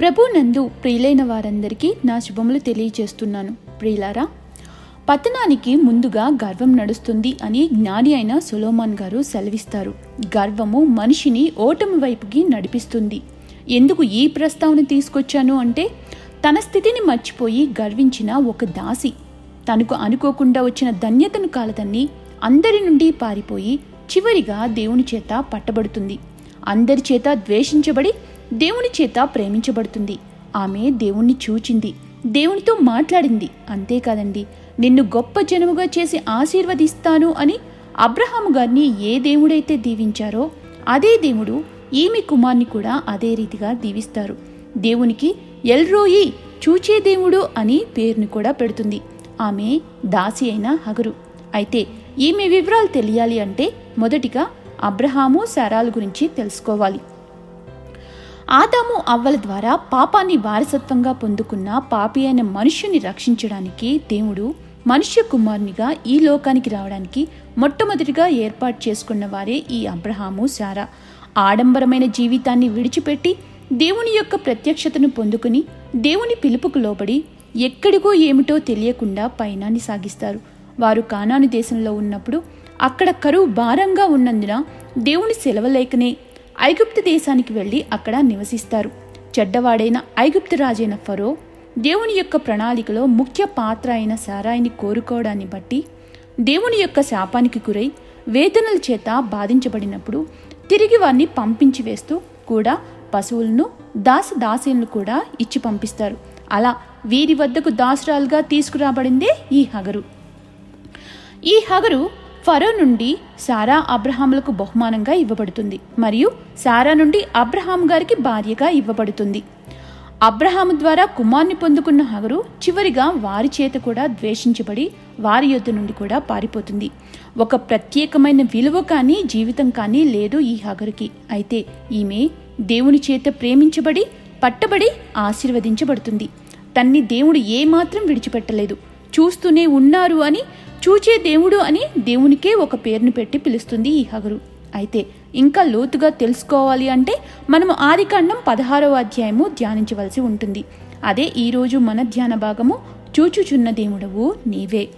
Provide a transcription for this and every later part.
ప్రభు నందు ప్రియులైన వారందరికీ నా శుభములు తెలియజేస్తున్నాను. ప్రియులారా పతనానికి ముందుగా గర్వం నడుస్తుంది అని జ్ఞాని అయిన సులోమాన్ గారు సెలవిస్తారు. గర్వము మనిషిని ఓటమి వైపుకి నడిపిస్తుంది. ఎందుకు ఈ ప్రస్తావన తీసుకొచ్చాను అంటే తన స్థితిని మర్చిపోయి గర్వించిన ఒక దాసి తనకు అనుకోకుండా వచ్చిన ధన్యతను కాలదన్ని అందరి నుండి పారిపోయి చివరిగా దేవుని చేత పట్టబడుతుంది. అందరి చేత ద్వేషించబడి దేవుని చేత ప్రేమించబడుతుంది. ఆమె దేవుణ్ణి చూచింది. దేవునితో మాట్లాడింది. అంతేకాదండి నిన్ను గొప్ప జనముగా చేసి ఆశీర్వదిస్తాను అని అబ్రహాము గారిని ఏ దేవుడైతే దీవించారో అదే దేవుడు ఈమె కుమార్ని కూడా అదే రీతిగా దీవిస్తారు. దేవునికి ఎల్రోయి చూచే దేవుడు అని పేరుని కూడా పెడుతుంది. ఆమె దాసి అయిన హగరు. అయితే ఈమె వివరాలు తెలియాలి అంటే మొదటిగా అబ్రహాము శారాల గురించి తెలుసుకోవాలి. ఆదాము అవ్వల ద్వారా పాపాన్ని వారసత్వంగా పొందుకున్న పాపి అయిన మనుష్యుని రక్షించడానికి దేవుడు మనుష్య కుమారునిగా ఈ లోకానికి రావడానికి మొట్టమొదటిగా ఏర్పాటు చేసుకున్న వారే ఈ అబ్రహాము సారా. ఆడంబరమైన జీవితాన్ని విడిచిపెట్టి దేవుని యొక్క ప్రత్యక్షతను పొందుకుని దేవుని పిలుపుకు లోబడి ఎక్కడికో ఏమిటో తెలియకుండా పయనాన్ని సాగిస్తారు. వారు కానాను దేశంలో ఉన్నప్పుడు అక్కడ కరువు భారంగా ఉన్నందున దేవుని సెలవలేకనే ఐగుప్తు దేశానికి వెళ్ళి అక్కడ నివసిస్తారు. చెడ్డవాడైన ఐగుప్తు రాజైన ఫరో దేవుని యొక్క ప్రణాళికలో ముఖ్య పాత్ర అయిన సారాయిని కోరుకోవడాన్ని బట్టి దేవుని యొక్క శాపానికి గురై వేదనల చేత బాధించబడినప్పుడు తిరిగి వారిని పంపించి వేస్తూ కూడా పశువులను దాస దాసీలను కూడా ఇచ్చి పంపిస్తారు. అలా వీరి వద్దకు దాసురాలుగా తీసుకురాబడిందే ఈ హగరు. ఈ హగరు ఫరో నుండి సారా అబ్రహాములకు బహుమానంగా ఇవ్వబడుతుంది. మరియు సారా నుండి అబ్రహాం గారికి భార్యగా ఇవ్వబడుతుంది. అబ్రహాము ద్వారా కుమార్ని పొందుకున్న హగరు చివరిగా వారి చేత కూడా ద్వేషించబడి వారి యొద్ద నుండి కూడా పారిపోతుంది. ఒక ప్రత్యేకమైన విలువ కానీ జీవితం కానీ లేదు ఈ హగరుకి. అయితే ఈమె దేవుని చేత ప్రేమించబడి పట్టబడి ఆశీర్వదించబడుతుంది. తన్ని దేవుడు ఏమాత్రం విడిచిపెట్టలేదు. చూస్తూనే ఉన్నారు అని చూచే దేవుడు అని దేవునికే ఒక పేరును పెట్టి పిలుస్తుంది ఈ హగరు. అయితే ఇంకా లోతుగా తెలుసుకోవాలి అంటే మనము ఆదికాండం పదహారవ అధ్యాయము ధ్యానించవలసి ఉంటుంది. అదే ఈరోజు మన ధ్యాన భాగము చూచుచున్న దేవుడవు నీవే.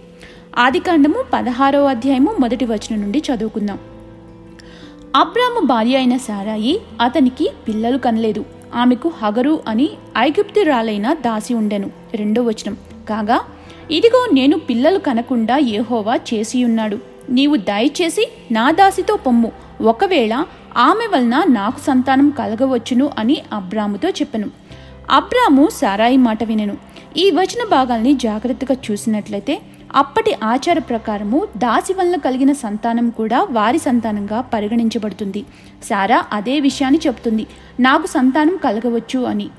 ఆదికాండము పదహారవ అధ్యాయము మొదటి వచనం నుండి చదువుకుందాం. అబ్రాము భార్య అయిన సారాయి అతనికి పిల్లలు కనలేదు. ఆమెకు హగరు అని ఐగుప్తురాలైన దాసి ఉండెను. రెండో వచనం. కాగా ఇదిగో నేను పిల్లలు కనకుండా ఏహోవా చేసియున్నాడు. నీవు దయచేసి నా దాసితో పొమ్ము. ఒకవేళ ఆమె వలన నాకు సంతానం కలగవచ్చును అని అబ్రాముతో చెప్పను. అబ్రాము సారాయి మాట వినెను. ఈ వచన భాగాల్ని జాగ్రత్తగా చూసినట్లయితే అప్పటి ఆచార ప్రకారము దాసి వలన కలిగిన సంతానం కూడా వారి సంతానంగా పరిగణించబడుతుంది. సారా అదే విషయాన్ని చెబుతుంది. నాకు సంతానం కలగవచ్చు అని.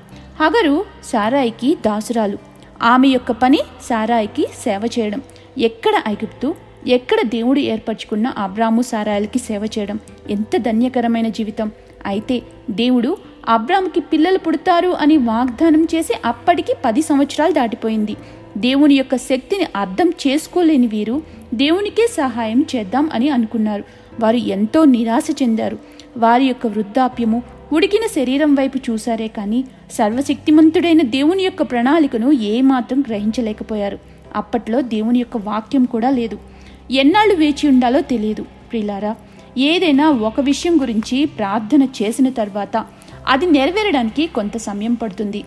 హగరు సారాయికి దాసురాలు. ఆమె యొక్క పని సారాయికి సేవ చేయడం. ఎక్కడ ఐగుప్తు ఎక్కడ దేవుడు ఏర్పరచుకున్న అబ్రాము సారాయిలకి సేవ చేయడం. ఎంత ధన్యకరమైన జీవితం. అయితే దేవుడు అబ్రాముకి పిల్లలు పుడతారు అని వాగ్దానం చేసి అప్పటికి పది సంవత్సరాలు దాటిపోయింది. దేవుని యొక్క శక్తిని అర్థం చేసుకోలేని వీరు దేవునికే సహాయం చేద్దాం అని అనుకున్నారు. వారు ఎంతో నిరాశ చెందారు. వారి యొక్క వృద్ధాప్యము ఉడికిన శరీరం వైపు చూశారే కానీ సర్వశక్తిమంతుడైన దేవుని యొక్క ప్రణాళికను ఏమాత్రం గ్రహించలేకపోయారు. అప్పట్లో దేవుని యొక్క వాక్యం కూడా లేదు. ఎన్నాళ్ళు వేచి ఉండాలో తెలియదు. ప్రిలారా ఏదైనా ఒక విషయం గురించి ప్రార్థన చేసిన తర్వాత అది నెరవేరడానికి కొంత సమయం పడుతుంది.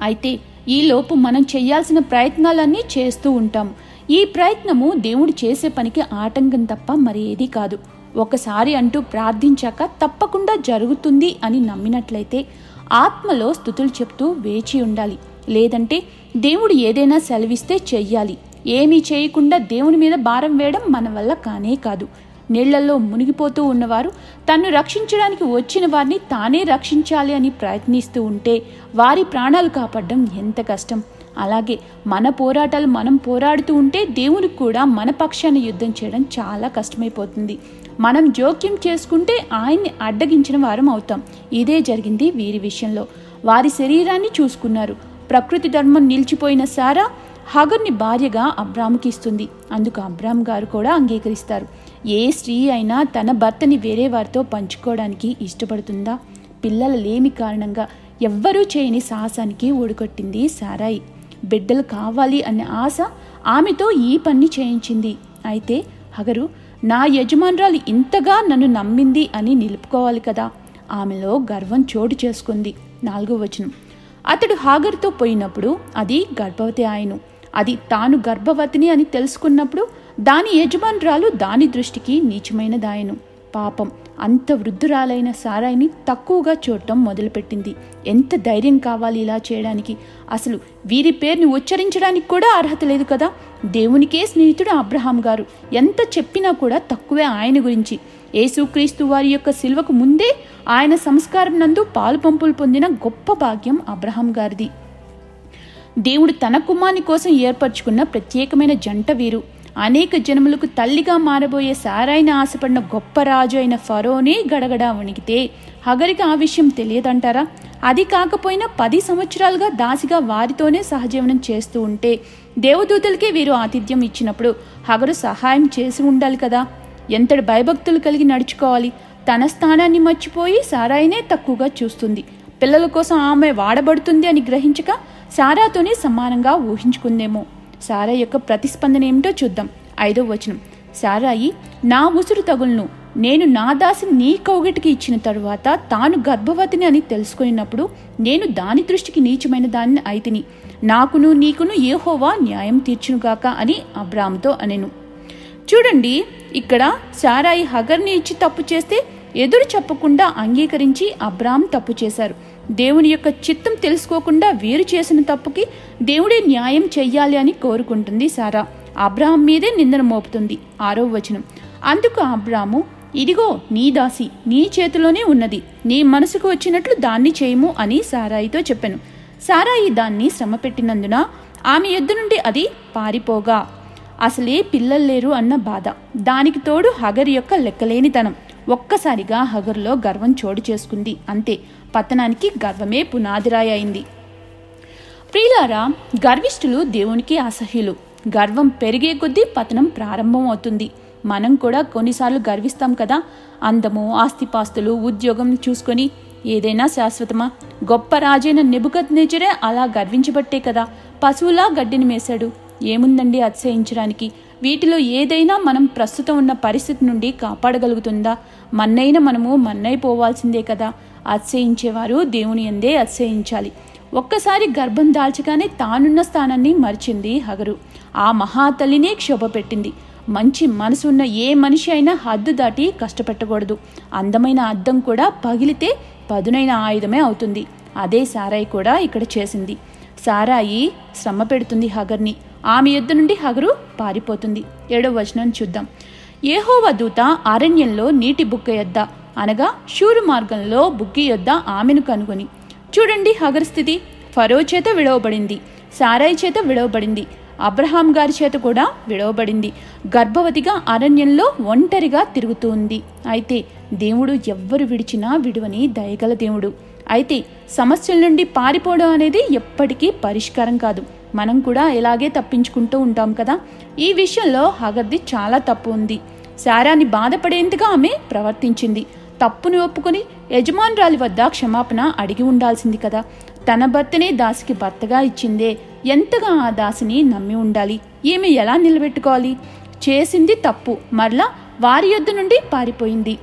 అయితే ఈలోపు మనం చేయాల్సిన ప్రయత్నాలన్నీ చేస్తూ ఉంటాం. ఈ ప్రయత్నము దేవుడు చేసే పనికి ఆటంకం తప్ప మరి ఏదీ కాదు. ఒకసారి అంటూ ప్రార్థించాక తప్పకుండా జరుగుతుంది అని నమ్మినట్లయితే ఆత్మలో స్థుతులు చెప్తూ వేచి ఉండాలి. లేదంటే దేవుడు ఏదైనా సెలవిస్తే చెయ్యాలి. ఏమీ చేయకుండా దేవుని మీద భారం వేయడం మన వల్ల కానే కాదు. నీళ్ళలో మునిగిపోతూ ఉన్నవారు తన్ను రక్షించడానికి వచ్చిన వారిని తానే రక్షించాలి అని ప్రయత్నిస్తూ ఉంటే వారి ప్రాణాలు కాపాడడం ఎంత కష్టం. అలాగే మన పోరాటాలు మనం పోరాడుతూ ఉంటే దేవునికి కూడా మన పక్షాన్ని యుద్ధం చేయడం చాలా కష్టమైపోతుంది. మనం జోక్యం చేసుకుంటే ఆయన్ని అడ్డగించిన వారం అవుతాం. ఇదే జరిగింది వీరి విషయంలో. వారి శరీరాన్ని చూసుకున్నారు. ప్రకృతి ధర్మం నిలిచిపోయిన సారా హగర్ని భార్యగా అబ్రాముకి ఇస్తుంది. అందుకు అబ్రామ్ గారు కూడా అంగీకరిస్తారు. ఏ స్త్రీ అయినా తన భర్తని వేరే వారితో పంచుకోవడానికి ఇష్టపడుతుందా? పిల్లల లేమి కారణంగా ఎవ్వరూ చేయని సాహసానికి ఓడికొట్టింది సారాయి. బిడ్డలు కావాలి అనే ఆశ ఆమెతో ఈ పని చేయించింది. అయితే హగరు నా యజమానురాలు ఇంతగా నన్ను నమ్మింది అని నిలుపుకోవాలి కదా. ఆమెలో గర్వం చోటు చేసుకుంది. నాలుగో వచనం. అతడు హాగర్తో పోయినప్పుడు అది గర్భవతి ఆయను. అది తాను గర్భవతిని అని తెలుసుకున్నప్పుడు దాని యజమానురాలు దాని దృష్టికి నీచమైనదాయను. పాపం. అంత వృద్ధురాలైన సారాయిని తక్కువగా చూడటం మొదలుపెట్టింది. ఎంత ధైర్యం కావాలి ఇలా చేయడానికి? అసలు వీరి పేరుని ఉచ్చరించడానికి కూడా అర్హత లేదు కదా? దేవునికే స్నేహితుడు అబ్రహాం గారు. ఎంత చెప్పినా కూడా తక్కువే ఆయన గురించి. యేసుక్రీస్తు వారి యొక్క శిల్వకు ముందే ఆయన సంస్కారం నందు పాలు పంపులు పొందిన గొప్ప భాగ్యం అబ్రహాం గారిది. దేవుడు తన కుమారుని కోసం ఏర్పరచుకున్న ప్రత్యేకమైన జంట వీరు. అనేక జనములకు తల్లిగా మారబోయే సారాయిని ఆశపడిన గొప్ప రాజు అయిన ఫరోనే గడగడా వణికితే హగరికి ఆ విషయం తెలియదంటారా? అది కాకపోయినా పది సంవత్సరాలుగా దాసిగా వారితోనే సహజీవనం చేస్తూ ఉంటే దేవదూతలకే వీరు ఆతిథ్యం ఇచ్చినప్పుడు హగరు సహాయం చేసి ఉండాలి కదా. ఎంతటి భయభక్తులు కలిగి నడుచుకోవాలి. తన స్థానాన్ని మర్చిపోయి సారాయినే తక్కువగా చూస్తుంది. పిల్లల కోసం ఆమె వాడబడుతుంది అని గ్రహించక సారాతోనే సమానంగా ఊహించుకుందేమో. సారా యొక్క ప్రతిస్పందన ఏమిటో చూద్దాం. ఐదో వచనం. సారాయి నా ఉసురు తగులను. నేను నా దాసిని నీ కౌగిటికి ఇచ్చిన తరువాత తాను గర్భవతిని అని తెలుసుకున్నప్పుడు నేను దాని దృష్టికి నీచమైన దానిని అయితిని. నాకును నీకును ఏహోవా న్యాయం తీర్చునుగాక అని అబ్రామ్తో అనెను. చూడండి ఇక్కడ సారాయి హగర్ని ఇచ్చి తప్పు చేస్తే ఎదురు చెప్పకుండా అంగీకరించి అబ్రామ్ తప్పు చేశారు. దేవుని యొక్క చిత్తం తెలుసుకోకుండా వీరు చేసిన తప్పుకి దేవుడే న్యాయం చెయ్యాలి అని కోరుకుంటుంది సారా. అబ్రాహం మీదే నిందన మోపుతుంది. ఆరో వచనం. అందుకు అబ్రాము ఇదిగో నీ దాసి నీ చేతిలోనే ఉన్నది. నీ మనసుకు వచ్చినట్లు దాన్ని చేయము అని సారాయితో చెప్పాను. సారాయి దాన్ని శ్రమ పెట్టినందున ఆమె ఎద్దు నుండి అది పారిపోగా. అసలే పిల్లలు లేరు అన్న బాధ. దానికి తోడు హగర్ యొక్క లెక్కలేనితనం. ఒక్కసారిగా హగర్లో గర్వం చోటు చేసుకుంది. అంతే పతనానికి గర్వమే పునాదిరాయి అయింది. ప్రియులారా గర్విష్ఠులు దేవునికి అసహ్యులు. గర్వం పెరిగే కొద్దీ పతనం ప్రారంభం అవుతుంది మనం కూడా కొన్నిసార్లు గర్విస్తాం కదా. అందము ఆస్తిపాస్తులు ఉద్యోగం చూసుకొని ఏదైనా శాశ్వతమా? గొప్ప రాజైన నిబుకత్ నేచరే అలా గర్వించబట్టే కదా. పశువులా గడ్డిని మేశాడు. ఏముందండి అతిశయించడానికి? వీటిలో ఏదైనా మనం ప్రస్తుతం ఉన్న పరిస్థితి నుండి కాపాడగలుగుతుందా? మన్నైన మనము మన్నైపోవాల్సిందే కదా. అతిశయించేవారు దేవుని ఎందే అతిశయించాలి. ఒక్కసారి గర్భం దాల్చగానే తానున్న స్థానాన్ని మరిచింది హగరు. ఆ మహాతల్లినే క్షోభ పెట్టింది మంచి మనసున్న ఏ మనిషి అయినా హద్దు దాటి కష్టపెట్టకూడదు. అందమైన అద్దం కూడా పగిలితే పదునైన ఆయుధమే అవుతుంది. అదే సారాయి కూడా ఇక్కడ చేసింది. సారాయి శ్రమ పెడుతుంది హగర్ని. ఆమె యుద్ధ నుండి హగరు పారిపోతుంది. ఏడవ వచనం చూద్దాం. ఏహోవ దూత అరణ్యంలో నీటి బుగ్గ యొద్ద అనగా షూరు మార్గంలో బుగ్గి యొద్ద ఆమెను కనుగొని చూడండి హగరు స్థితి. ఫరో చేత విడవబడింది సారాయి చేత విడవబడింది అబ్రహాం గారి చేత కూడా విడవబడింది. గర్భవతిగా అరణ్యంలో ఒంటరిగా తిరుగుతూ ఉంది. అయితే దేవుడు ఎవ్వరు విడిచినా విడువని దయగల దేవుడు. అయితే సమస్యల నుండి పారిపోవడం అనేది ఎప్పటికీ పరిష్కారం కాదు. మనం కూడా ఇలాగే తప్పించుకుంటూ ఉంటాం కదా. ఈ విషయంలో హగర్ది చాలా తప్పు ఉంది. సారాని బాధపడేందుగా ఆమె ప్రవర్తించింది. తప్పును ఒప్పుకొని యజమానురాలి వద్ద క్షమాపణ అడిగి ఉండాల్సింది కదా. తన భర్తనే దాసికి భర్తగా ఇచ్చిందే. ఎంతగా ఆ దాసిని నమ్మి ఉండాలి? ఈమె ఎలా నిలబెట్టుకోవాలి? చేసింది తప్పు. మరలా వారి యొద్ద నుండి పారిపోయింది.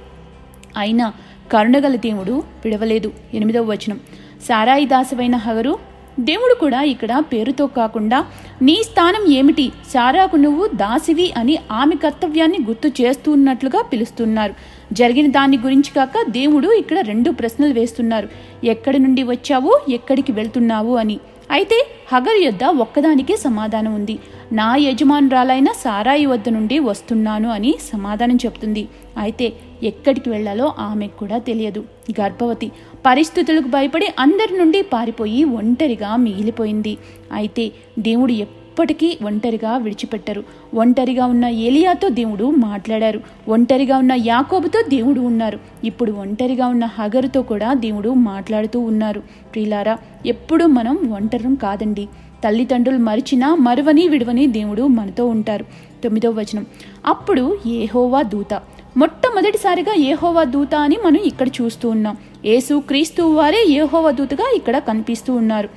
అయినా కరుణగల దేవుడు విడవలేదు. ఎనిమిదవ వచనం. సారాయి దాసవైన హగరు దేవుడు కూడా ఇక్కడ పేరుతో కాకుండా నీ స్థానం ఏమిటి? సారాకు నువ్వు దాసివి అని ఆమె కర్తవ్యాన్ని గుర్తు చేస్తున్నట్లుగా పిలుస్తున్నారు. జరిగిన దాని గురించి కాక దేవుడు ఇక్కడ రెండు ప్రశ్నలు వేస్తున్నారు. ఎక్కడి నుండి వచ్చావు? ఎక్కడికి వెళ్తున్నావు? అని. అయితే హగర్ యొద్ద ఒక్కదానికే సమాధానం ఉంది. నా యజమానురాలైన సారాయి వద్ద నుండి వస్తున్నాను అని సమాధానం చెప్తుంది. అయితే ఎక్కడికి వెళ్ళాలో ఆమెకు కూడా తెలియదు. గర్భవతి పరిస్థితులకు భయపడి అందరి నుండి పారిపోయి ఒంటరిగా మిగిలిపోయింది. అయితే దేవుడు ఎప్పటికీ ఒంటరిగా విడిచిపెట్టరు. ఒంటరిగా ఉన్న ఏలియాతో దేవుడు మాట్లాడారు. ఒంటరిగా ఉన్న యాకోబుతో దేవుడు ఉన్నారు. ఇప్పుడు ఒంటరిగా ఉన్న హగరుతో కూడా దేవుడు మాట్లాడుతూ ఉన్నారు. ప్రిలారా ఎప్పుడు మనం ఒంటరం కాదండి. తల్లిదండ్రులు మరిచినా మరువని విడవని దేవుడు మనతో ఉంటారు. తొమ్మిదవ వచనం. అప్పుడు ఏహోవా దూత మొట్టమొదటిసారిగా ఏహోవా దూత అని మనం ఇక్కడ చూస్తూ ఉన్నాం. యేసు క్రీస్తు వారే ఏహోవ దూతగా ఇక్కడ కనిపిస్తూ ఉన్నారు.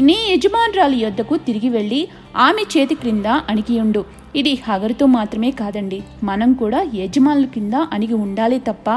నీ యజమానురాలి యొద్దకు తిరిగి వెళ్ళి ఆమె చేతి క్రింద అణిగియుండు ఇది హగరుతో మాత్రమే కాదండి. మనం కూడా యజమానుల కింద అణిగి ఉండాలి తప్ప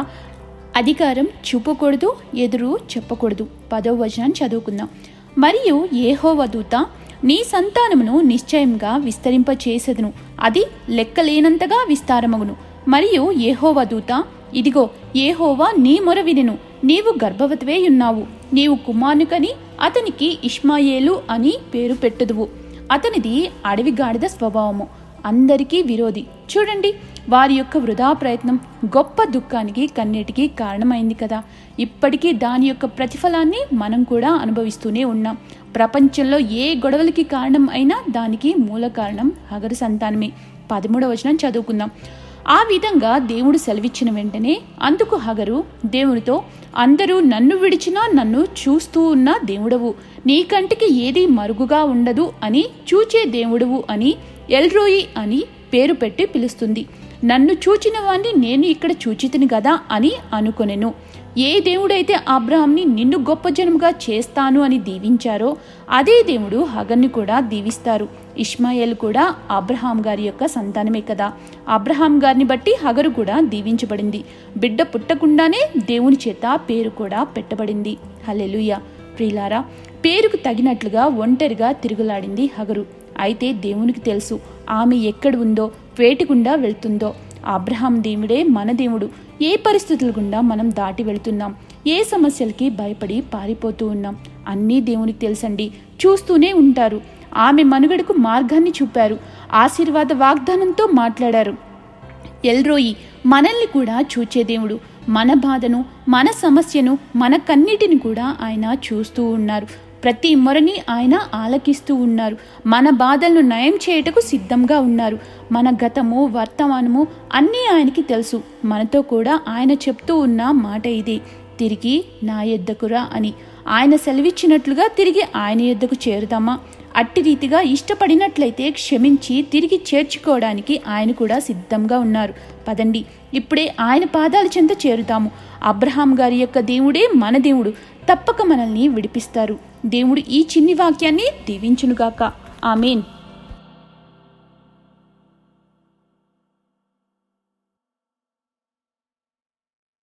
అధికారం చూపకూడదు ఎదురు చెప్పకూడదు. పదవ వచనాన్ని చదువుకుందాం. మరియు ఏహోవ దూత నీ సంతానమును నిశ్చయంగా విస్తరింపచేసెదను. అది లెక్కలేనంతగా విస్తారమగును. మరియు ఏహోవ దూత ఇదిగో ఏహోవా నీ మొర వినెను నీవు గర్భవతివేయున్నావు. నీవు కుమారునికని అతనికి ఇష్మాయేలు అని పేరు పెట్టుదువు. అతనిది అడవి గాడిద స్వభావము. అందరికీ విరోధి. చూడండి వారి యొక్క వృధా ప్రయత్నం గొప్ప దుఃఖానికి కన్నీటికి కారణమైంది కదా. ఇప్పటికీ దాని యొక్క ప్రతిఫలాన్ని మనం కూడా అనుభవిస్తూనే ఉన్నాం. ప్రపంచంలో ఏ గొడవలకి కారణం అయినా దానికి మూల కారణం హగరు సంతానమే. పదమూడవ వచనం చదువుకుందాం. ఆ విధంగా దేవుడు సెలవిచ్చిన వెంటనే అందుకు హగరు దేవునితో అందరూ నన్ను విడిచినా నన్ను చూస్తూ ఉన్న దేవుడవు. నీ కంటికి ఏది మరుగుగా ఉండదు అని చూచే దేవుడవు అని ఎల్రోయి అని పేరు పెట్టి పిలుస్తుంది. నన్ను చూచిన వాణ్ణి నేను ఇక్కడ చూచితిని గదా అని అనుకొనెను. ఏ దేవుడైతే అబ్రహాంని నిన్ను గొప్ప జనముగా చేస్తాను అని దీవించారో అదే దేవుడు హగర్ని కూడా దీవిస్తారు. ఇష్మాయేల్ కూడా అబ్రహాం గారి యొక్క సంతానమే కదా. అబ్రహాం గారిని బట్టి హగరు కూడా దీవించబడింది. బిడ్డ పుట్టకుండానే దేవుని చేత పేరు కూడా పెట్టబడింది. హలెలుయ ప్రియులారా పేరుకు తగినట్లుగా ఒంటరిగా తిరుగులాడింది హగరు. అయితే దేవునికి తెలుసు ఆమె ఎక్కడ ఉందో వేటిగుండా వెళ్తుందో. అబ్రహాం దేవుడే మన దేవుడు. ఏ పరిస్థితుల గుండా మనం దాటి వెళ్తున్నాం? ఏ సమస్యలకి భయపడి పారిపోతూ ఉన్నాం? అన్నీ దేవునికి తెలుసండి. చూస్తూనే ఉంటారు. ఆమె మనుగడకు మార్గాన్ని చూపారు. ఆశీర్వాద వాగ్దానంతో మాట్లాడారు. ఎల్రోయి మనల్ని కూడా చూచే దేవుడు. మన బాధను మన సమస్యను మన కన్నిటిని కూడా ఆయన చూస్తూ ఉన్నారు. ప్రతి మొరని ఆయన ఆలకిస్తూ ఉన్నారు. మన బాధలను నయం చేయుటకు సిద్ధంగా ఉన్నారు. మన గతము వర్తమానము అన్నీ ఆయనకి తెలుసు. మనతో కూడా ఆయన చెప్తూ ఉన్న మాట ఇదే. తిరిగి నా ఎద్దకురా అని. ఆయన సెలవిచ్చినట్లుగా తిరిగి ఆయన ఎద్దకు చేరుదామా? అట్టి రీతిగా ఇష్టపడినట్లయితే క్షమించి తిరిగి చేర్చుకోవడానికి ఆయన కూడా సిద్ధంగా ఉన్నారు. పదండి ఇప్పుడే ఆయన పాదాల చెంత చేరుతాము. అబ్రహాం గారి యొక్క దేవుడే మన దేవుడు. తప్పక మనల్ని విడిపిస్తారు. దేవుడు ఈ చిన్ని వాక్యాన్ని దీవించునుగాక. ఆమెన్.